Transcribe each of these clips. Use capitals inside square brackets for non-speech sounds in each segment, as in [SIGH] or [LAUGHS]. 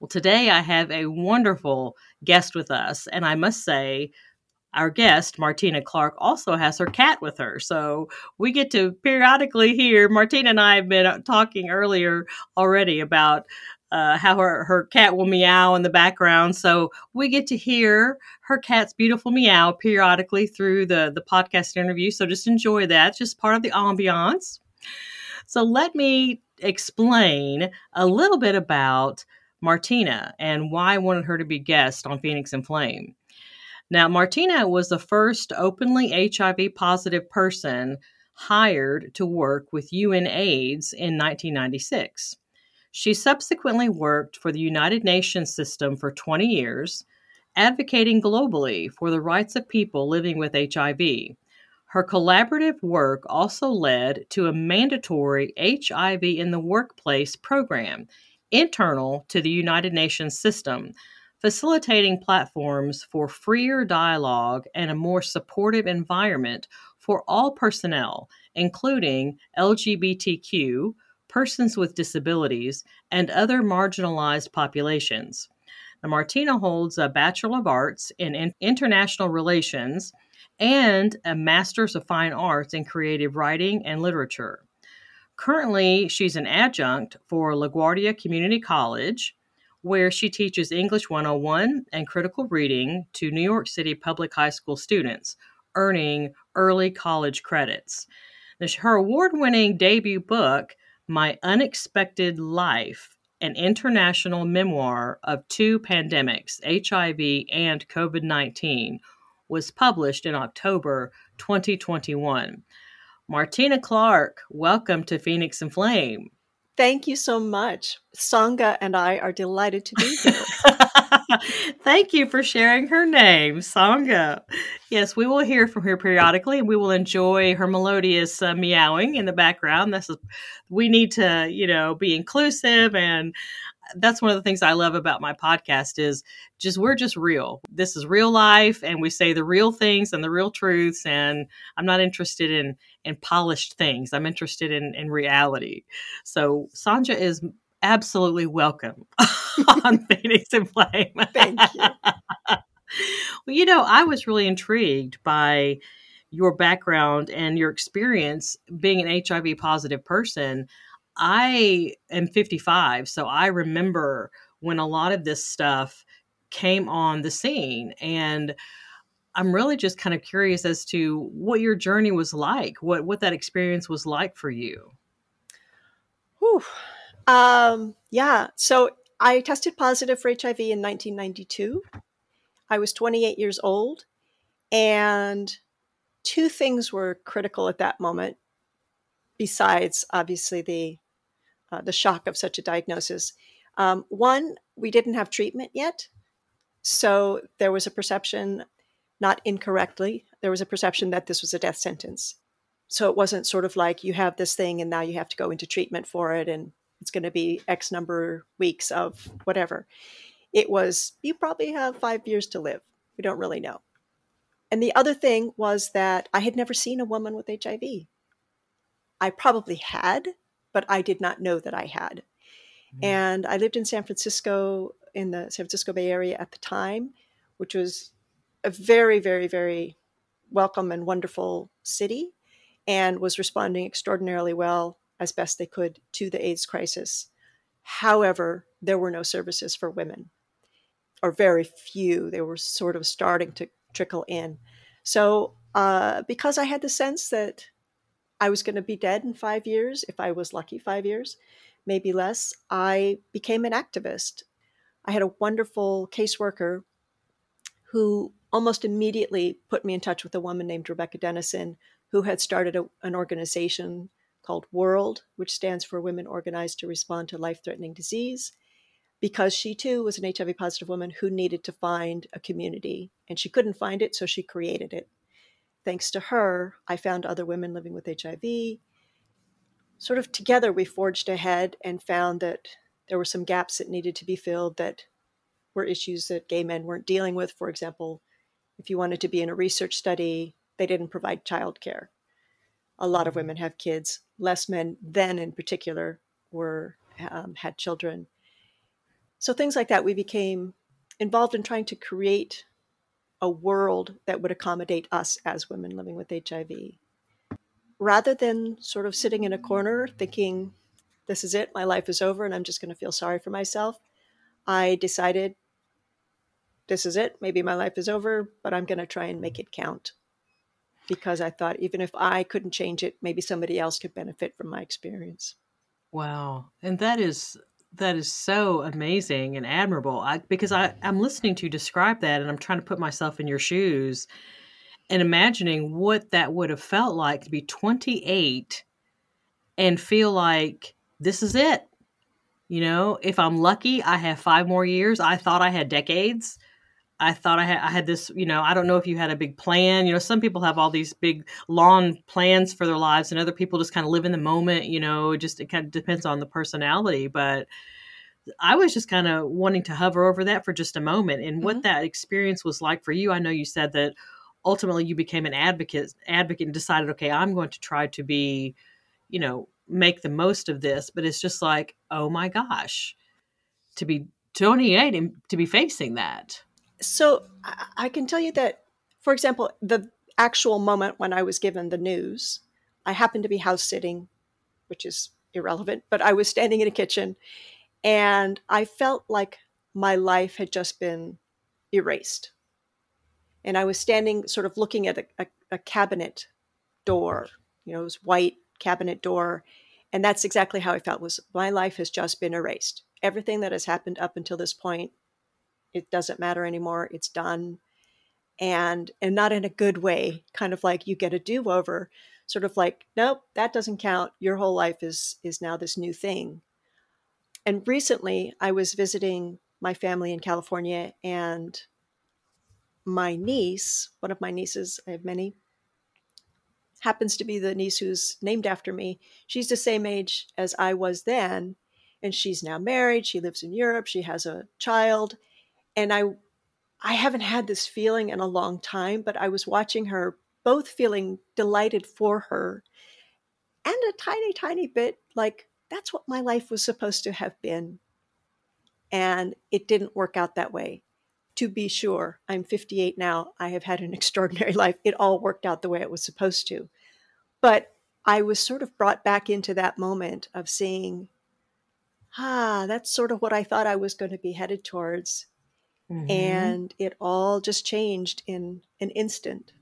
Well, today I have a wonderful guest with us, and I must say, our guest, Martina Clark, also has her cat with her. So we get to periodically hear. Martina and I have been uh, talking earlier already about uh, how her, her cat will meow in the background. So we get to hear her cat's beautiful meow periodically through the, the podcast interview. So just enjoy that, just part of the ambiance. So let me explain a little bit about Martina and why I wanted her to be guest on Phoenix and Flame. Now, Martina was the first openly HIV positive person hired to work with UNAIDS in 1996. She subsequently worked for the United Nations system for 20 years, advocating globally for the rights of people living with HIV. Her collaborative work also led to a mandatory HIV in the workplace program internal to the United Nations system facilitating platforms for freer dialogue and a more supportive environment for all personnel, including LGBTQ, persons with disabilities, and other marginalized populations. Now, Martina holds a Bachelor of Arts in International Relations and a Master's of Fine Arts in Creative Writing and Literature. Currently, she's an adjunct for LaGuardia Community College where she teaches English 101 and critical reading to New York City public high school students, earning early college credits. Her award winning debut book, My Unexpected Life, an international memoir of two pandemics, HIV and COVID 19, was published in October 2021. Martina Clark, welcome to Phoenix and Flame. Thank you so much. Sangha and I are delighted to be here. [LAUGHS] [LAUGHS] Thank you for sharing her name, Sangha. Yes, we will hear from her periodically, and we will enjoy her melodious uh, meowing in the background. This is, we need to, you know, be inclusive and that's one of the things I love about my podcast is just we're just real. This is real life and we say the real things and the real truths and I'm not interested in in polished things. I'm interested in in reality. So Sanja is absolutely welcome [LAUGHS] on [LAUGHS] Phoenix and Flame. Thank you. [LAUGHS] well, you know, I was really intrigued by your background and your experience being an HIV positive person. I am 55, so I remember when a lot of this stuff came on the scene. And I'm really just kind of curious as to what your journey was like, what, what that experience was like for you. Whew. Um, yeah. So I tested positive for HIV in 1992. I was 28 years old. And two things were critical at that moment, besides obviously the uh, the shock of such a diagnosis. Um, one, we didn't have treatment yet. So there was a perception, not incorrectly, there was a perception that this was a death sentence. So it wasn't sort of like you have this thing and now you have to go into treatment for it and it's going to be X number weeks of whatever. It was, you probably have five years to live. We don't really know. And the other thing was that I had never seen a woman with HIV. I probably had, but I did not know that I had. Mm-hmm. And I lived in San Francisco, in the San Francisco Bay Area at the time, which was a very, very, very welcome and wonderful city and was responding extraordinarily well as best they could to the AIDS crisis. However, there were no services for women, or very few. They were sort of starting to trickle in. So, uh, because I had the sense that I was going to be dead in five years, if I was lucky, five years, maybe less. I became an activist. I had a wonderful caseworker who almost immediately put me in touch with a woman named Rebecca Denison, who had started a, an organization called World, which stands for Women Organized to Respond to Life Threatening Disease. because she too was an HIV positive woman who needed to find a community and she couldn't find it, so she created it. Thanks to her, I found other women living with HIV. Sort of together, we forged ahead and found that there were some gaps that needed to be filled that were issues that gay men weren't dealing with. For example, if you wanted to be in a research study, they didn't provide childcare. A lot of women have kids. Less men then, in particular, were um, had children. So things like that, we became involved in trying to create a world that would accommodate us as women living with HIV. Rather than sort of sitting in a corner thinking, this is it, my life is over, and I'm just going to feel sorry for myself, I decided, this is it, maybe my life is over, but I'm going to try and make it count. Because I thought, even if I couldn't change it, maybe somebody else could benefit from my experience. Wow. And that is that is so amazing and admirable. I, because I, I'm listening to you describe that and I'm trying to put myself in your shoes and imagining what that would have felt like to be 28 and feel like this is it. You know, if I'm lucky, I have five more years. I thought I had decades. I thought I had I had this, you know, I don't know if you had a big plan. You know, some people have all these big long plans for their lives and other people just kind of live in the moment, you know, it just it kind of depends on the personality, but I was just kind of wanting to hover over that for just a moment and mm-hmm. what that experience was like for you. I know you said that ultimately you became an advocate advocate and decided, okay, I'm going to try to be, you know, make the most of this, but it's just like, oh my gosh, to be 28 and to be facing that. So I can tell you that, for example, the actual moment when I was given the news, I happened to be house sitting, which is irrelevant, but I was standing in a kitchen and I felt like my life had just been erased. And I was standing sort of looking at a, a, a cabinet door, you know, it was white cabinet door. And that's exactly how I felt was my life has just been erased. Everything that has happened up until this point it doesn't matter anymore it's done. And and not in a good way kind of like you get a do-over sort of like nope that doesn't count. Your whole life is is now this new thing. And recently i was visiting my family in california and my niece one of my nieces i have many happens to be the niece who's named after me. She's the same age as i was then and she's now married she lives in europe she has a child and I I haven't had this feeling in a long time, but I was watching her both feeling delighted for her and a tiny, tiny bit like that's what my life was supposed to have been. And it didn't work out that way. To be sure, I'm 58 now. I have had an [LAUGHS] extraordinary life. It all worked out the way it was supposed to. But I was sort of brought back into that moment of seeing, ah, that's sort of what I thought I was going to be headed towards. Mm-hmm. And it all just changed in an instant.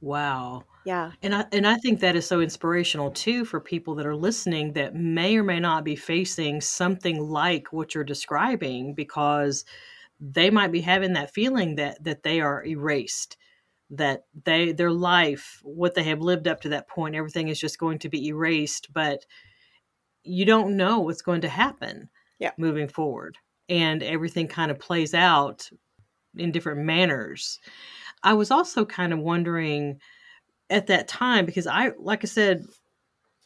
Wow. Yeah. And I and I think that is so inspirational too for people that are listening that may or may not be facing something like what you're describing because they might be having that feeling that that they are erased that they their life what they have lived up to that point everything is just going to be erased but you don't know what's going to happen yeah. moving forward and everything kind of plays out in different manners. I was also kind of wondering at that time because I, like I said,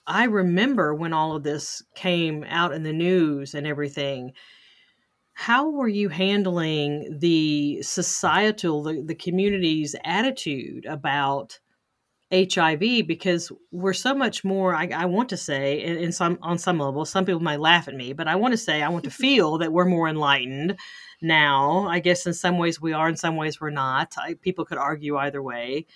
I remember when all of this came out in the news and everything. How were you handling the societal, the, the community's attitude about HIV because we're so much more. I, I want to say, in, in, some on some level, some people might laugh at me, but I want to say I want to [LAUGHS] feel that we're more enlightened now. I guess in some ways we are, in some ways we're not. I, people could argue either way,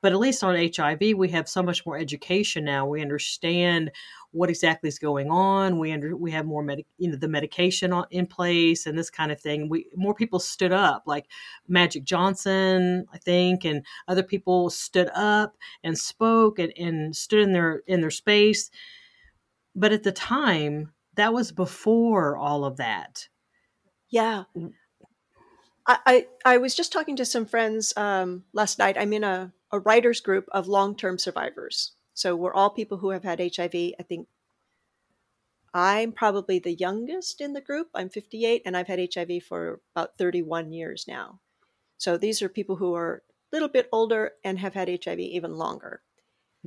but at least on HIV, we have so much more education now. We understand what exactly is going on. We under, we have more med, you know the medication in place and this kind of thing. We more people stood up, like Magic Johnson, I think, and other people stood up and spoke and, and stood in their in their space. But at the time, that was before all of that. Yeah. I, I, I was just talking to some friends um, last night. I'm in a, a writers group of long term survivors. So we're all people who have had HIV. I think I'm probably the youngest in the group. I'm 58 and I've had HIV for about 31 years now. So these are people who are a little bit older and have had HIV even longer.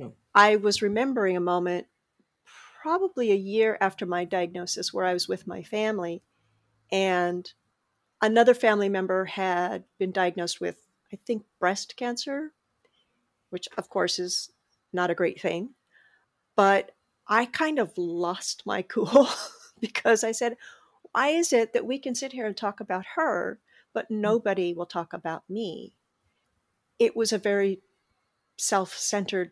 Hmm. I was remembering a moment probably a year after my diagnosis where I was with my family and another family member had been diagnosed with, I think, breast cancer, which of course is not a great thing. But I kind of lost my [LAUGHS] cool because I said, why is it that we can sit here and talk about her, but mm. nobody will talk about me? It was a very self centered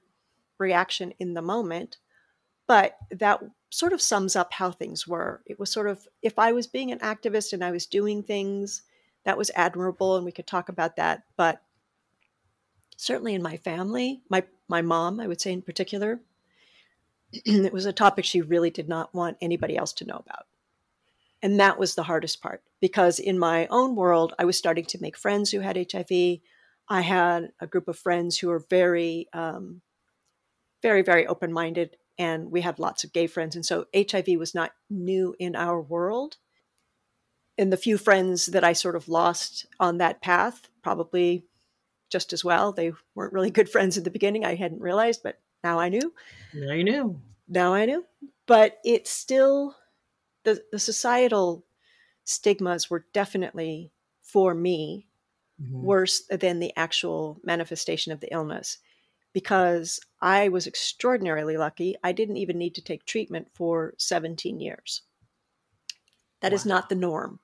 reaction in the moment but that sort of sums up how things were. It was sort of, if I was being an activist and I was doing things, that was admirable, and we could talk about that. But certainly in my family, my, my mom, I would say in particular, [CLEARS THROAT] it was a topic she really did not want anybody else to know about. And that was the hardest part because in my own world, I was starting to make friends who had HIV. I had a group of friends who were very, um, very, very open minded and we had lots of gay friends. And so HIV was not new in our world. And the few friends that I sort of lost on that path, probably just as well. They weren't really good friends at the beginning. I hadn't realized, but now I knew. Now you knew. Now I knew. But it's still the the societal stigmas were definitely for me mm-hmm. worse than the actual manifestation of the illness because I was extraordinarily lucky. I didn't even need to take treatment for 17 years. That wow. is not the norm.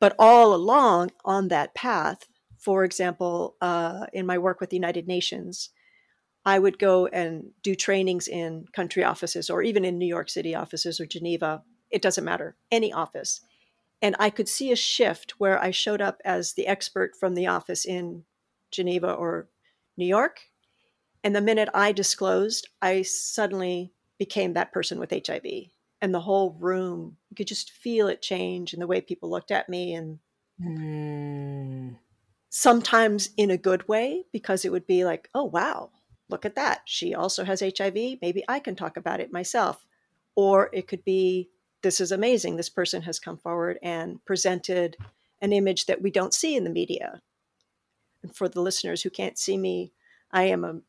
But all along on that path, for example, uh, in my work with the United Nations, I would go and do trainings in country offices or even in New York City offices or Geneva. It doesn't matter, any office. And I could see a shift where I showed up as the expert from the office in Geneva or New York and the minute I disclosed, I suddenly became that person with HIV. And the whole room, you could just feel it change in the way people looked at me. And mm. Sometimes in a good way, because it would be like, oh, wow, look at that. She also has HIV. Maybe I can talk about it myself. Or it could be, this is amazing. This person has come forward and presented an image that we don't see in the media. And for the listeners who can't see me, I am a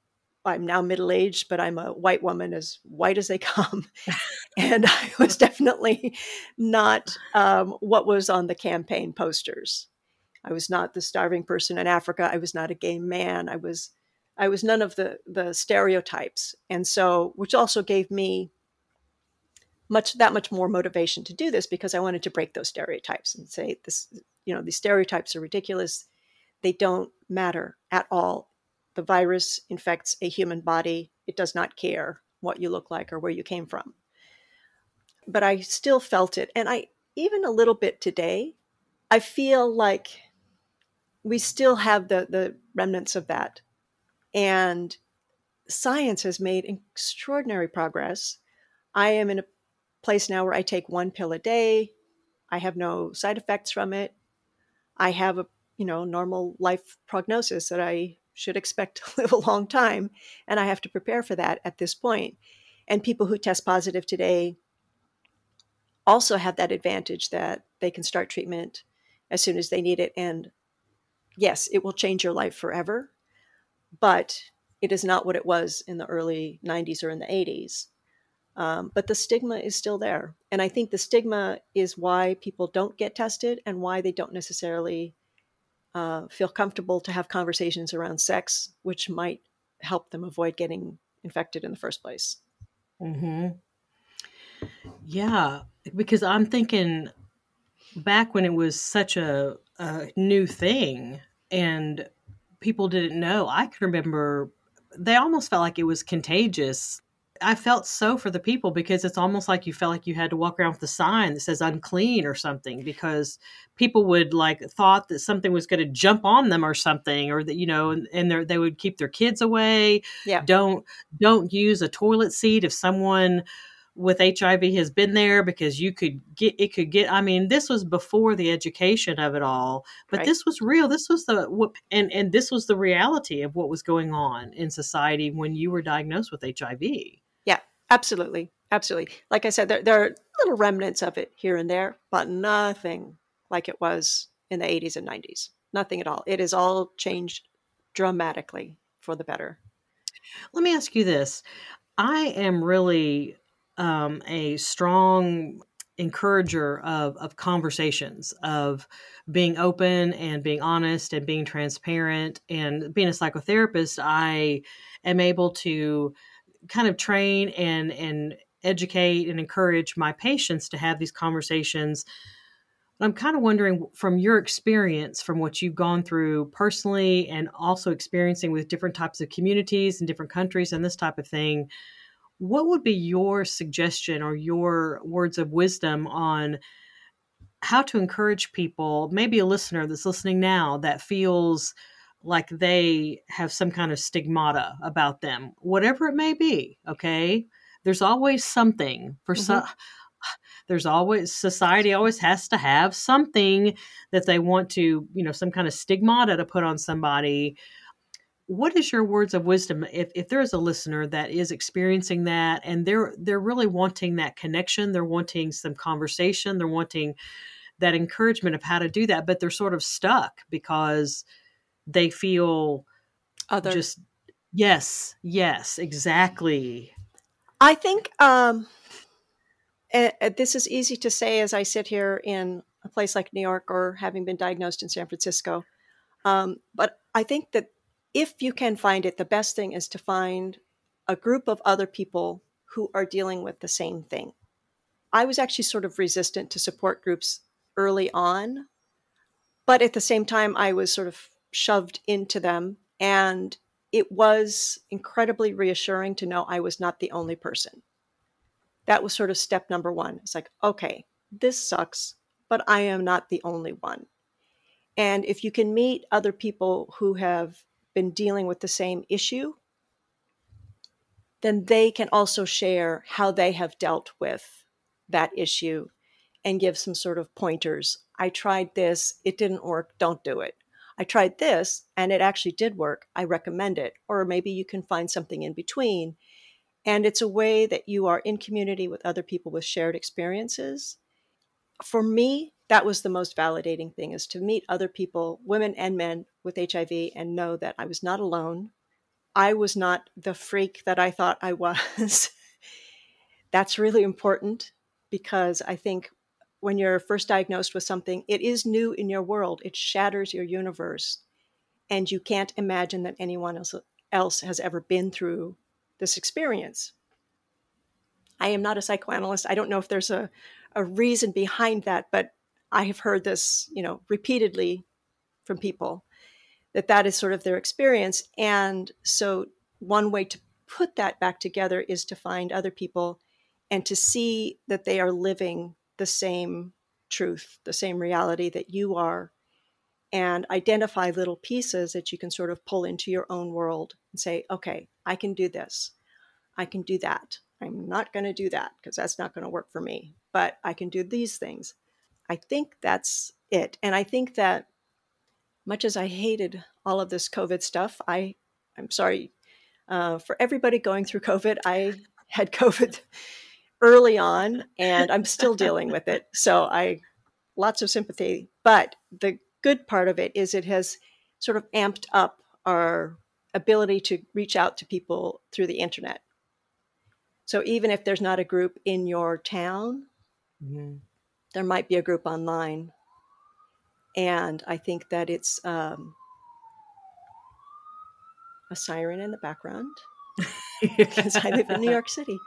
I'm now middle aged, but I'm a white woman, as white as they [LAUGHS] come. and I was definitely not um, what was on the campaign posters. I was not the starving person in Africa. I was not a gay man. I was, I was none of the the stereotypes, and so which also gave me much that much more motivation to do this because I wanted to break those stereotypes and say this, you know, these stereotypes are ridiculous. They don't matter at all the virus infects a human body, it does not care what you look like or where you came from. But I still felt it. And I, even a little bit today, I feel like we still have the, the remnants of that. And science has made extraordinary progress. I am in a place now where I take one pill a day. I have no side effects from it. I have a you know normal life prognosis that I should expect [LAUGHS] to live a long time. And I have to prepare for that at this point. And people who test positive today also have that advantage that they can start treatment as soon as they need it. And yes, it will change your life forever, but it is not what it was in the early 90s or in the 80s. Um, but the stigma is still there. And I think the stigma is why people don't get tested and why they don't necessarily uh, feel comfortable to have conversations around sex, which might help them avoid getting infected in the first place. Mm-hmm. Yeah, because I'm thinking back when it was such a, a new thing and people didn't know, I can remember they almost felt like it was contagious I felt so for the people because it's almost like you felt like you had to walk around with a sign that says unclean or something because people would like thought that something was going to jump on them or something or that you know and, and they would keep their kids away. Yeah. Don't don't use a toilet seat if someone with HIV has been there because you could get it could get I mean this was before the education of it all but right. this was real this was the and and this was the reality of what was going on in society when you were diagnosed with HIV yeah Absolutely. Absolutely. Like I said, there, there are little remnants of it here and there, but nothing like it was in the 80s and 90s. Nothing at all. It has all changed dramatically for the better. Let me ask you this. I am really um, a strong encourager of, of conversations, of being open and being honest and being transparent. And being a psychotherapist, I am able to kind of train and, and educate and encourage my patients to have these conversations. I'm kind of wondering from your experience, from what you've gone through personally, and also experiencing with different types of communities and different countries and this type of thing what would be your suggestion or your words of wisdom on how to encourage people, maybe a listener that's listening now that feels like they have some kind of stigmata about them, whatever it may be, okay? There's always something for mm-hmm. some [SIGHS] there's always society always has to have something that they want to, you know, some kind of stigmata to put on somebody what is your words of wisdom if, if there's a listener that is experiencing that and they're they're really wanting that connection they're wanting some conversation they're wanting that encouragement of how to do that but they're sort of stuck because they feel other just yes yes exactly. I think um this is easy to say as i sit here in a place like new york or having been diagnosed in san francisco um, but i think that if you can find it, the best thing is to find a group of other people who are dealing with the same thing. I was actually sort of resistant to support groups early on, but at the same time, I was sort of shoved into them. And it was incredibly reassuring to know I was not the only person. That was sort of step number one. It's like, okay, this sucks, but I am not the only one. And if you can meet other people who have been dealing with the same issue, then they can also share how they have dealt with that issue and give some sort of pointers. I tried this, it didn't work, don't do it. I tried this and it actually did work. I recommend it. Or maybe you can find something in between. And it's a way that you are in community with other people with shared experiences. For me, that was the most validating thing is to meet other people, women and men with HIV and know that I was not alone. I was not the freak that I thought I was. [LAUGHS] That's really important because I think when you're first diagnosed with something, it is new in your world. It shatters your universe. And you can't imagine that anyone else, else has ever been through this experience. I am not a psychoanalyst. I don't know if there's a, a reason behind that, but I have heard this, you know, repeatedly from people that that is sort of their experience. And so one way to put that back together is to find other people and to see that they are living the same truth, the same reality that you are, and identify little pieces that you can sort of pull into your own world and say, okay, I can do this. I can do that. I'm not going to do that because that's not going to work for me, but I can do these things. I think that's it. And I think that much as I hated all of this COVID stuff, I, I'm sorry uh, for everybody going through COVID. I had [LAUGHS] COVID early on and I'm still dealing with it. So I, lots of sympathy. But the good part of it is it has sort of amped up our ability to reach out to people through the internet. So even if there's not a group in your town, mm-hmm there might be a group online. And I think that it's um, a siren in the background because I live in New York City.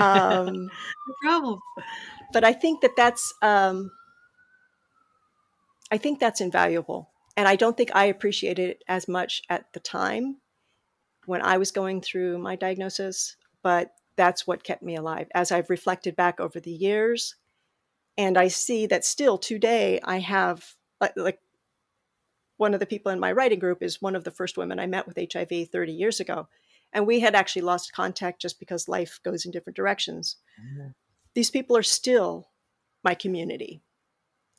Um, [LAUGHS] no problem. But I think that that's um, I think that's invaluable, and I don't think I appreciated it as much at the time when I was going through my diagnosis. But that's what kept me alive. As I've reflected back over the years, and I see that still today I have like, like one of the people in my writing group is one of the first women I met with HIV 30 years ago. And we had actually lost contact just because life goes in different directions. Mm-hmm. These people are still my community.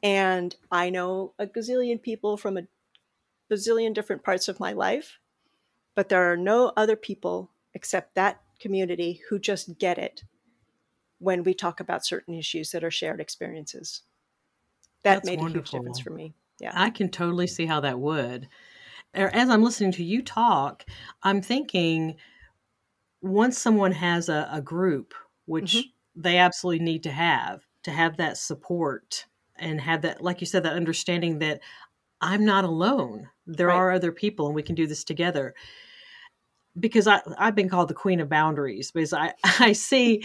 And I know a gazillion people from a bazillion different parts of my life, but there are no other people except that community who just get it when we talk about certain issues that are shared experiences. That That's made a huge difference for me. Yeah. I can totally see how that would. Er, As I'm listening to you talk, I'm thinking once someone has a, a group, which Mhm. they absolutely need to have, to have that support and have that, like you said, that understanding that I'm not alone. There Right. are other people and we can do this together. Because I, I've been called the queen of boundaries because I, [LAUGHS] I see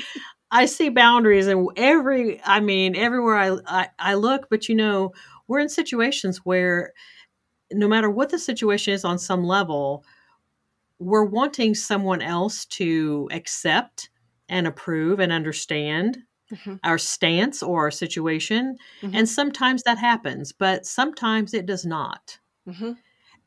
I see boundaries and every I mean everywhere I, I I look, but you know, we're in situations where no matter what the situation is on some level, we're wanting someone else to accept and approve and understand Mhm. our stance or our situation. Mhm. And sometimes that happens, but sometimes it does not. Mhm.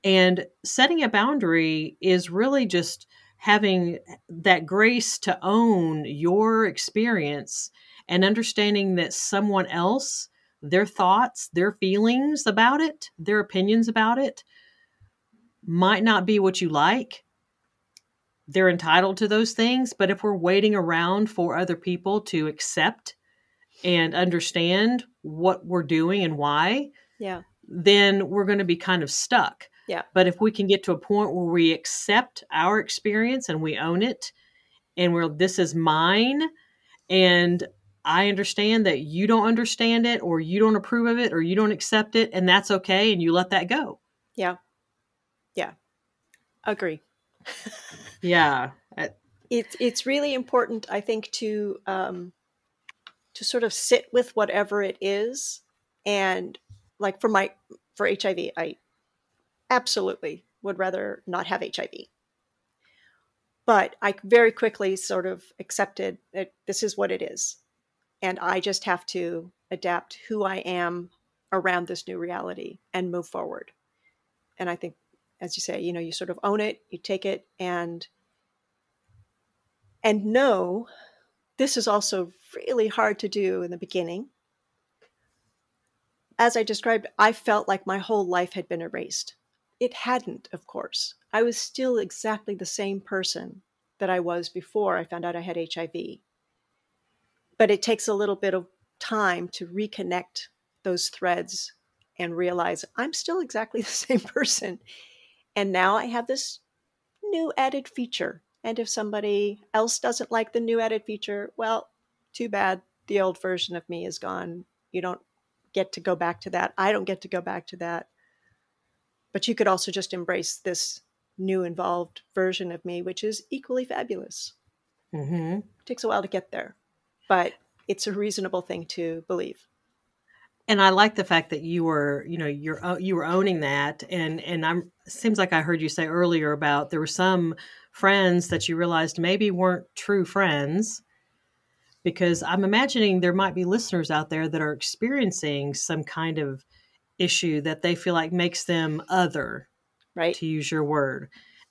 And setting a boundary is really just having that grace to own your experience and understanding that someone else, their thoughts, their feelings about it, their opinions about it might not be what you like. They're entitled to those things. But if we're waiting around for other people to accept and understand what we're doing and why, Yeah. then we're going to be kind of stuck. Yeah. But if we can get to a point where we accept our experience and we own it and we're this is mine and I understand that you don't understand it or you don't approve of it or you don't accept it and that's okay and you let that go. Yeah. Yeah. Agree. Yeah. It's it's really important, I think, to um, to sort of sit with whatever it is, and like for my for HIV, I absolutely would rather not have HIV. But I very quickly sort of accepted that this is what it is, and I just have to adapt who I am around this new reality and move forward. And I think, as you say, you know, you sort of own it, you take it, and and know this is also really hard to do in the beginning. As I described, I felt like my whole life had been erased. It hadn't, of course. I was still exactly the same person that I was before I found out I had HIV. But it takes a little bit of time to reconnect those threads and realize I'm still exactly [LAUGHS] the same person. And now I have this new added feature. And if somebody else doesn't like the new added feature, well, too bad. The old version of me is gone. You don't get to go back to that. I don't get to go back to that. But you could also just embrace this new involved version of me, which is equally fabulous. mhm. It takes a while to get there, but it's a reasonable thing to believe. and I like the fact that you were, you know, you're you were owning that, and and I'm seems like I heard you say earlier about there were some friends that you realized maybe weren't true friends, because I'm imagining there might be listeners out there that are experiencing some kind of issue that they feel like makes them other, Right? to use your word,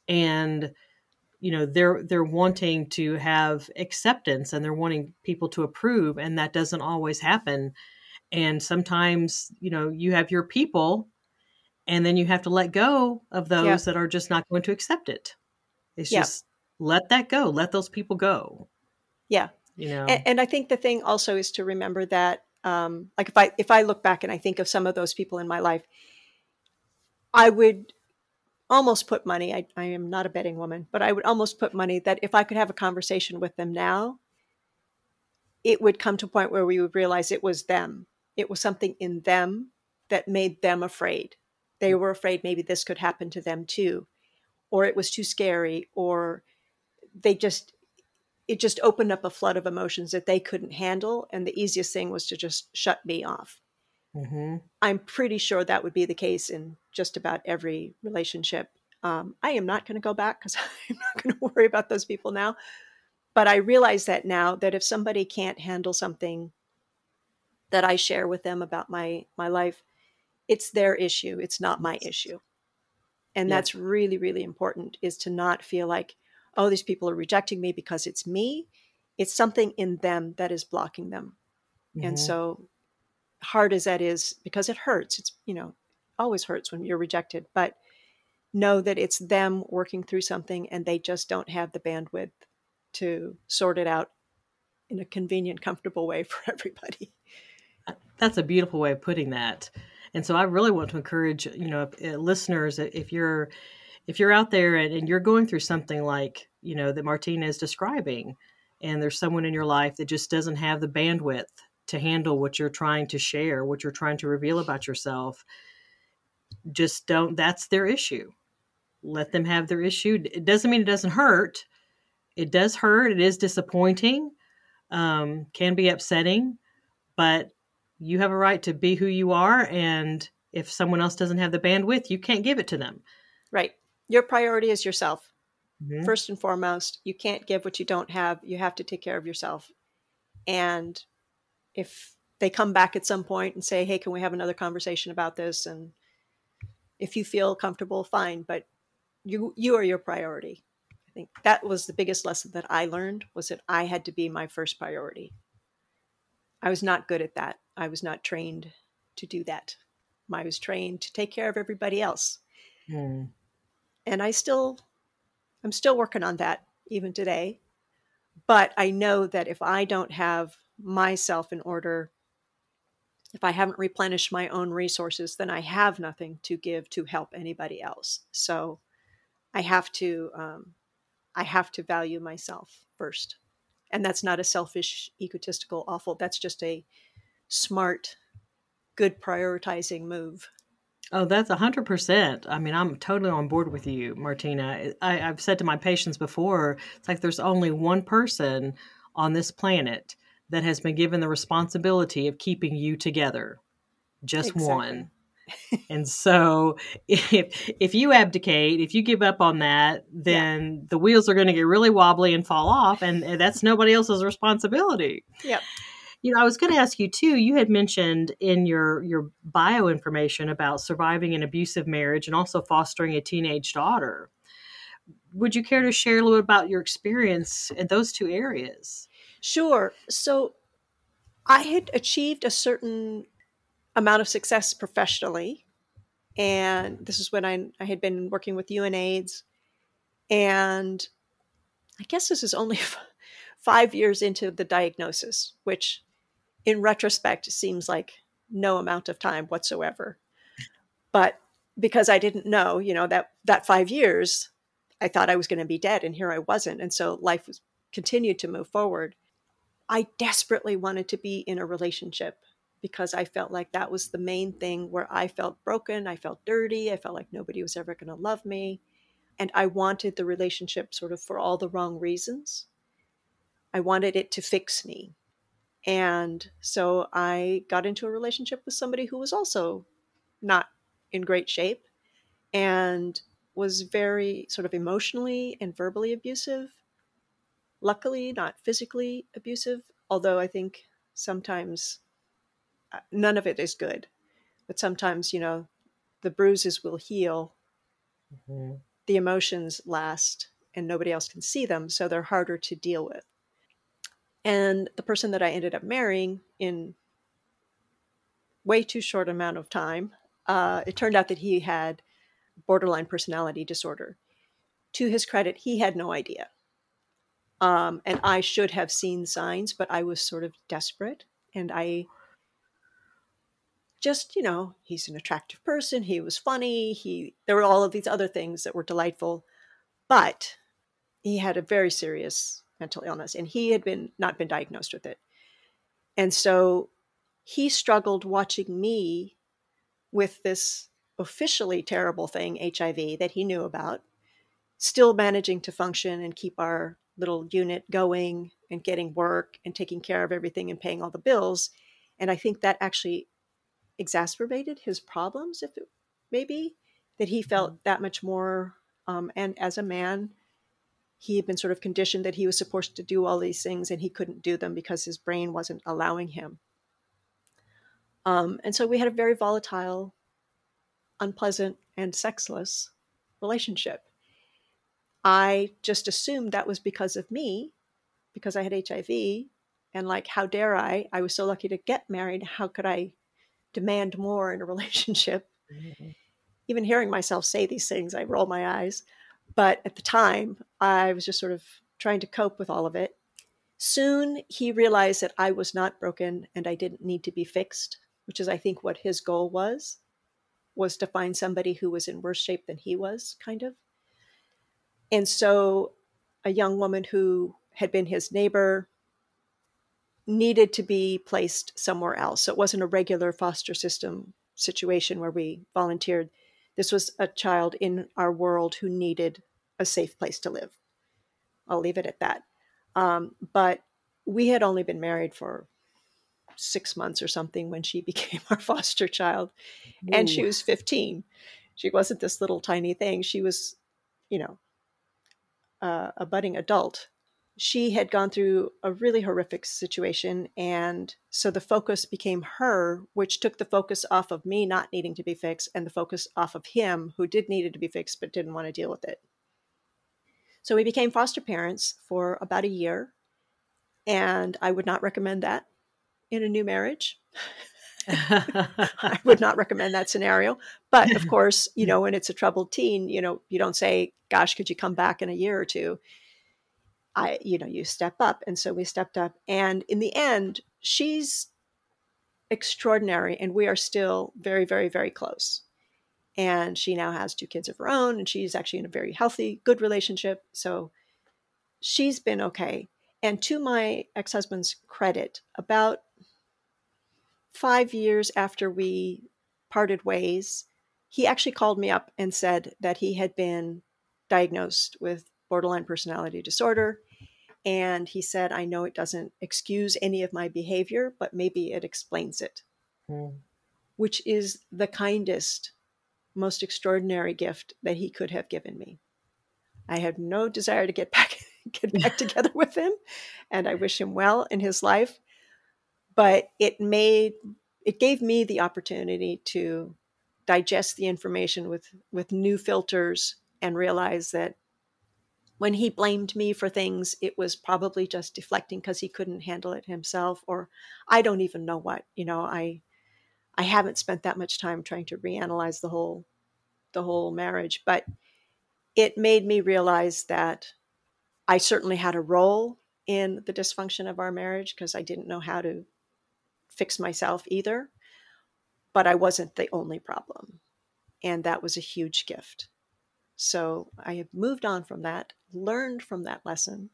and you know they're they're wanting to have acceptance and they're wanting people to approve, and that doesn't always happen and sometimes you know you have your people and then you have to let go of those Yeah. that are just not going to accept it it's Yeah. just let that go let those people go Yeah. you know And, and I think the thing also is to remember that, um, like if I if I look back and I think of some of those people in my life, I would almost put money. I, I am not a betting woman, but I would almost put money that if I could have a conversation with them now, it would come to a point where we would realize it was them. It was something in them that made them afraid. They were afraid maybe this could happen to them too, or it was too scary, or they just it just opened up a flood of emotions that they couldn't handle and the easiest thing was to just shut me off. Hmm i'm pretty sure that would be the case in just about every relationship. Um, i am not going to go back because [LAUGHS] i'm not going to worry about those people now. But i realize that now that if somebody can't handle something that i share with them about my my life it's their issue it's not my issue. And Yeah. that's really really important is to not feel like oh these people are rejecting me because it's me it's something in them that is blocking them and Mhm. so hard as that is because it hurts it's you know always hurts when you're rejected but know that it's them working through something and they just don't have the bandwidth to sort it out in a convenient, comfortable way [LAUGHS] for everybody. That's a beautiful way of putting that. And so I really want to encourage, you know, listeners, if you're if you're out there and, and you're going through something like, you know, that Martina is describing, and there's someone in your life that just doesn't have the bandwidth to handle what you're trying to share, what you're trying to reveal about yourself, just don't, that's their issue. Let them have their issue. It doesn't mean it doesn't hurt. It does hurt. It is disappointing, um, can be upsetting, but you have a right to be who you are. And if someone else doesn't have the bandwidth, you can't give it to them. Right. Your priority is yourself. Mm-hmm. First and foremost, you can't give what you don't have. You have to take care of yourself. And if they come back at some point and say, "Hey, can we have another conversation about this?" and if you feel comfortable, fine, but you you are your priority. I think that was the biggest lesson that I learned was that I had to be my first priority. I was not good at that. I was not trained to do that. I was trained to take care of everybody else. Mm. And I still I'm still working on that even today. But I know that if I don't have myself in order, if I haven't replenished my own resources, then I have nothing to give to help anybody else. So I have to, um, I have to value myself first, and that's not a selfish, egotistical, awful. That's just a smart, good prioritizing move. Oh, that's a hundred percent. I mean, I'm totally on board with you, Martina. I, have said to my patients before, it's like there's only one person on this planet that has been given the responsibility of keeping you together. Just exactly. one. [LAUGHS] and so if if you abdicate, if you give up on that, then yeah. the wheels are going to get really wobbly and fall off and that's nobody else's responsibility. Yep. You know, I was going to ask you too. You had mentioned in your your bio information about surviving an abusive marriage and also fostering a teenage daughter. Would you care to share a little bit about your experience in those two areas? Sure. So I had achieved a certain amount of success professionally. And this is when I, I had been working with UNAIDS. And I guess this is only [LAUGHS] five years into the diagnosis, which in retrospect seems like no amount of time whatsoever. But because I didn't know, you know, that that five years, I thought I was going to be dead, and here I wasn't, and so life was continued to move forward. I desperately wanted to be in a relationship because I felt like that was the main thing where I felt broken, I felt dirty, I felt like nobody was ever going to love me, and I wanted the relationship sort of for all the wrong reasons. I wanted it to fix me. And so I got into a relationship with somebody who was also not in great shape and was very sort of emotionally and verbally abusive. Luckily, not physically abusive, although I think sometimes uh, none of it is good. But sometimes, you know, the bruises will heal, mm-hmm. the emotions last, and nobody else can see them, so they're harder to deal with. And the person that I ended up marrying in way too short amount of time, uh, it turned out that he had borderline personality disorder. To his credit, he had no idea. Um, and I should have seen signs, but I was sort of desperate. And I just, you know, he's an attractive person. He was funny. He there were all of these other things that were delightful, but he had a very serious mental illness and he had been not been diagnosed with it and so he struggled watching me with this officially terrible thing hiv that he knew about still managing to function and keep our little unit going and getting work and taking care of everything and paying all the bills and i think that actually exacerbated his problems if it maybe that he felt mm-hmm. that much more um, and as a man he had been sort of conditioned that he was supposed to do all these things and he couldn't do them because his brain wasn't allowing him. Um, and so we had a very volatile, unpleasant, and sexless relationship. I just assumed that was because of me, because I had HIV. And like, how dare I? I was so lucky to get married. How could I demand more in a [LAUGHS] relationship? Mm-hmm. Even hearing myself say these things, I roll my eyes. But at the time, I was just sort of trying to cope with all of it. Soon he realized that I was not broken and I didn't need to be fixed, which is, I think, what his goal was, was to find somebody who was in worse shape than he was, kind of. And so a young woman who had been his neighbor needed to be placed somewhere else. So it wasn't a regular foster system situation where we volunteered. This was a child in our world who needed a safe place to live. I'll leave it at that. Um, but we had only been married for six months or something when she [LAUGHS] became our foster child, Ooh. and she was 15. She wasn't this little tiny thing. She was, you know, uh, a budding adult she had gone through a really horrific situation. And so the focus became her, which took the focus off of me not needing to be fixed and the focus off of him, who did needed to be fixed but didn't want to deal with it. So we became foster parents for about a year. And I would not recommend that in a new marriage. [LAUGHS] I would not recommend that scenario. But of [LAUGHS] course, you know, when it's a troubled teen, you know, you don't say, gosh, could you come back in a year or two? I, you know, you step up. And so we stepped up. And in the end, she's extraordinary. And we are still very, very, very close. And she now has two kids of her own. And she's actually in a very healthy, good relationship. So she's been okay. And to my ex husband's credit, about five years after we parted ways, he actually called me up and said that he had been diagnosed with borderline personality disorder. And he said, I know it doesn't excuse any of my behavior, but maybe it explains it, mm. which is the kindest, most extraordinary gift that he could have given me. I have no desire to get back [LAUGHS] get back [LAUGHS] together with him, and I wish him well in his life. But it made it gave me the opportunity to digest the information with with new filters and realize that when he blamed me for things, it was probably just deflecting because he couldn't handle it himself, or I don't even know what. You know, I I haven't spent that much time trying to reanalyze the whole the whole marriage, but it made me realize that I certainly had a role in the dysfunction of our marriage because I didn't know how to fix myself either. But I wasn't the only problem. And that was a huge gift. So I have moved on from that, learned from that lesson.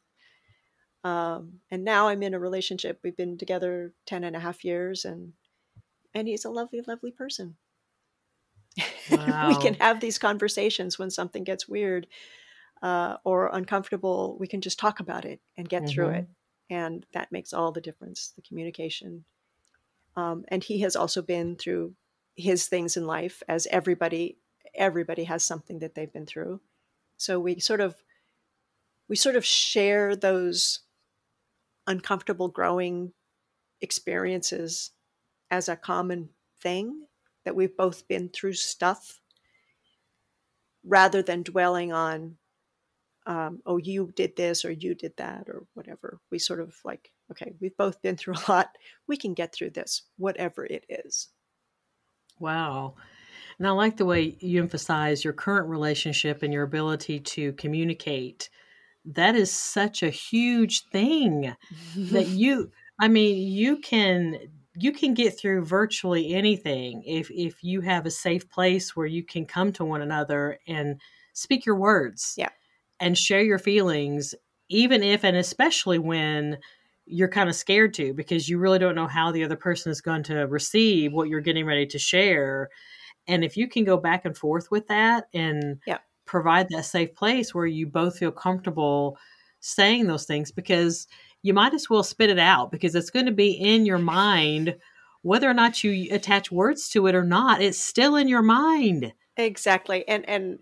Um, and now I'm in a relationship. We've been together 10 and a half years and, and he's a lovely, lovely person. Wow. [LAUGHS] we can have these conversations when something gets weird uh, or uncomfortable. We can just talk about it and get mm-hmm. through it. Mm-hmm. And that makes all the difference, the communication. Um, and he has also been through his things in life, as everybody everybody has something that they've been through. So we sort of we sort of share those uncomfortable growing experiences as a common thing that we've both been through stuff rather than dwelling on um, oh you did this or you did that or whatever. We sort of like okay we've both been through a lot. We can get through this whatever it is. Wow. And I like the way you emphasize your current relationship and your ability to communicate. That is such a huge thing that [LAUGHS] you I mean, you can you can get through virtually anything if if you have a safe place where you can come to one another and speak your words. Yeah. And share your feelings even if and especially when you're kind of scared to because you really don't know how the other person is going to receive what you're getting ready to share and if you can go back and forth with that and yeah. Provide that safe place where you both feel comfortable saying those things, because you might as well spit it out because it's going to be in your mind, whether or not you attach words to it or not, it's still in your mind. Exactly. And, and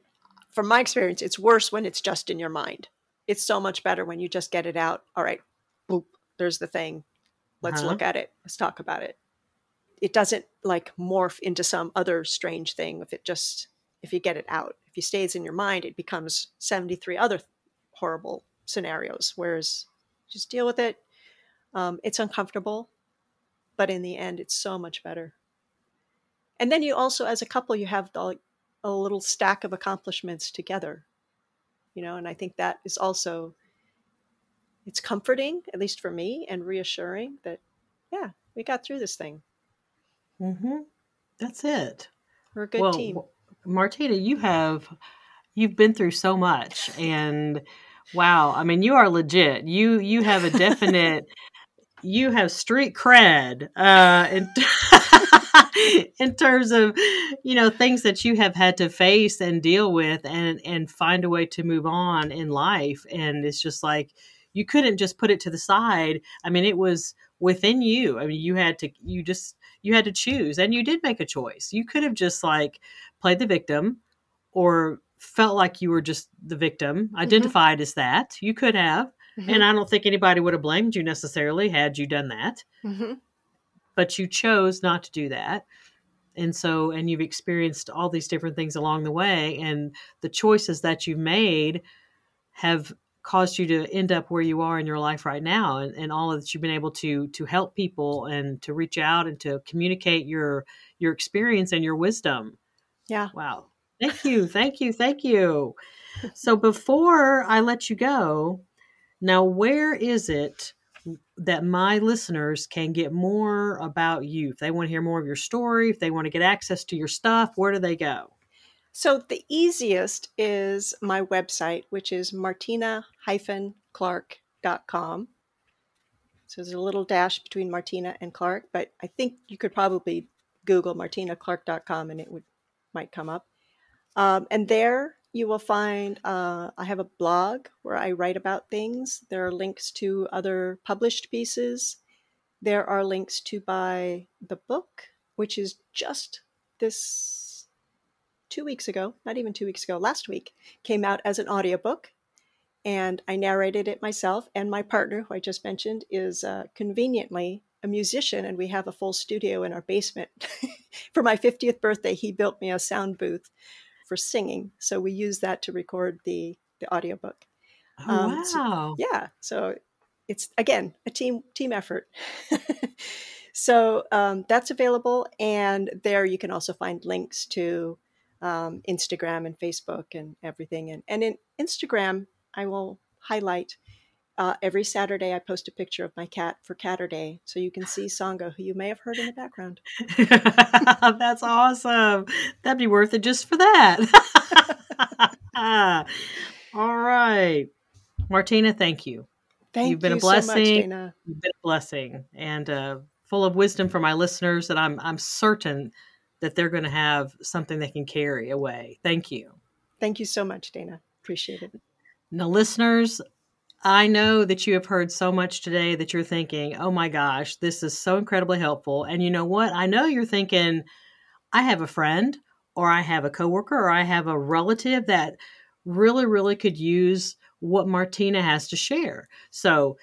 from my experience, it's worse when it's just in your mind. It's so much better when you just get it out. All right, boop, there's the thing. Let's uh-huh. look at it. Let's talk about it it doesn't like morph into some other strange thing if it just if you get it out if it stays in your mind it becomes 73 other horrible scenarios whereas just deal with it um, it's uncomfortable but in the end it's so much better and then you also as a couple you have the, a little stack of accomplishments together you know and i think that is also it's comforting, at least for me, and reassuring that, yeah, we got through this thing. Mm-hmm. That's it. We're a good well, team. Martina, you have you've been through so much, and wow, I mean, you are legit. You you have a definite. you have street cred uh, in, [LAUGHS] in terms of you know things that you have had to face and deal with and and find a way to move on in life and it's just like you couldn't just put it to the side i mean it was within you i mean you had to you just you had to choose and you did make a choice you could have just like played the victim or felt like you were just the victim identified mm-hmm. as that you could have mm-hmm. and i don't think anybody would have blamed you necessarily had you done that mm-hmm. but you chose not to do that and so and you've experienced all these different things along the way and the choices that you've made have caused you to end up where you are in your life right now and, and all of that you've been able to to help people and to reach out and to communicate your your experience and your wisdom yeah. Wow. Thank you thank you thank you. So before i let you go now where is it that my listeners can get more about you? If they want to hear more of your story if they want to get access to your stuff where do they go? So the easiest is my website, which is martina-clark.com. So there's a little dash between Martina and Clark, but I think you could probably Google martinaclark.com and it would might come up. Um, and there you will find uh, I have a blog where I write about things. There are links to other published pieces. There are links to buy the book, which is just this two weeks ago, not even two weeks ago, last week, came out as an audiobook. And I narrated it myself. And my partner, who I just mentioned, is uh, conveniently a musician, and we have a full studio in our basement. [LAUGHS] for my 50th birthday, he built me a sound booth for singing. So we use that to record the, the audiobook. Oh, um, wow. So, yeah. So it's, again, a team team effort. [LAUGHS] so um, that's available. And there you can also find links to um, Instagram and Facebook and everything. And, and in Instagram, I will highlight uh, every Saturday I post a picture of my cat for Caturday, so you can see Songo, who you may have heard in the background. [LAUGHS] That's awesome. That'd be worth it just for that. [LAUGHS] All right, Martina, thank you. Thank You've been you a blessing. So much, Dana. You've been a blessing, and uh, full of wisdom for my listeners. That I'm I'm certain that they're going to have something they can carry away. Thank you. Thank you so much, Dana. Appreciate it. Now, listeners, I know that you have heard so much today that you're thinking, oh my gosh, this is so incredibly helpful. And you know what? I know you're thinking, I have a friend, or I have a coworker, or I have a relative that really, really could use what Martina has to share. So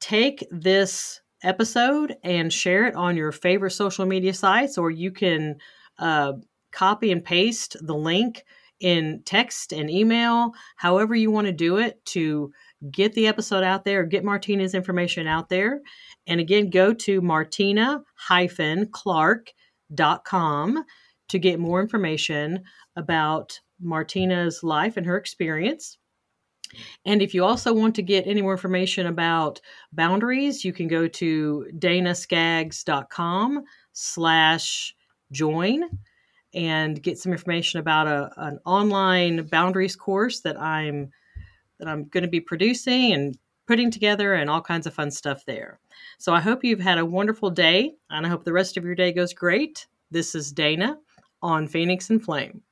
take this episode and share it on your favorite social media sites, or you can uh, copy and paste the link in text and email, however you want to do it to get the episode out there, get Martina's information out there. And again, go to martina-clark.com to get more information about Martina's life and her experience. And if you also want to get any more information about boundaries, you can go to danaskaggs.com slash join and get some information about a, an online boundaries course that I'm that I'm going to be producing and putting together and all kinds of fun stuff there. So I hope you've had a wonderful day and I hope the rest of your day goes great. This is Dana on Phoenix and Flame.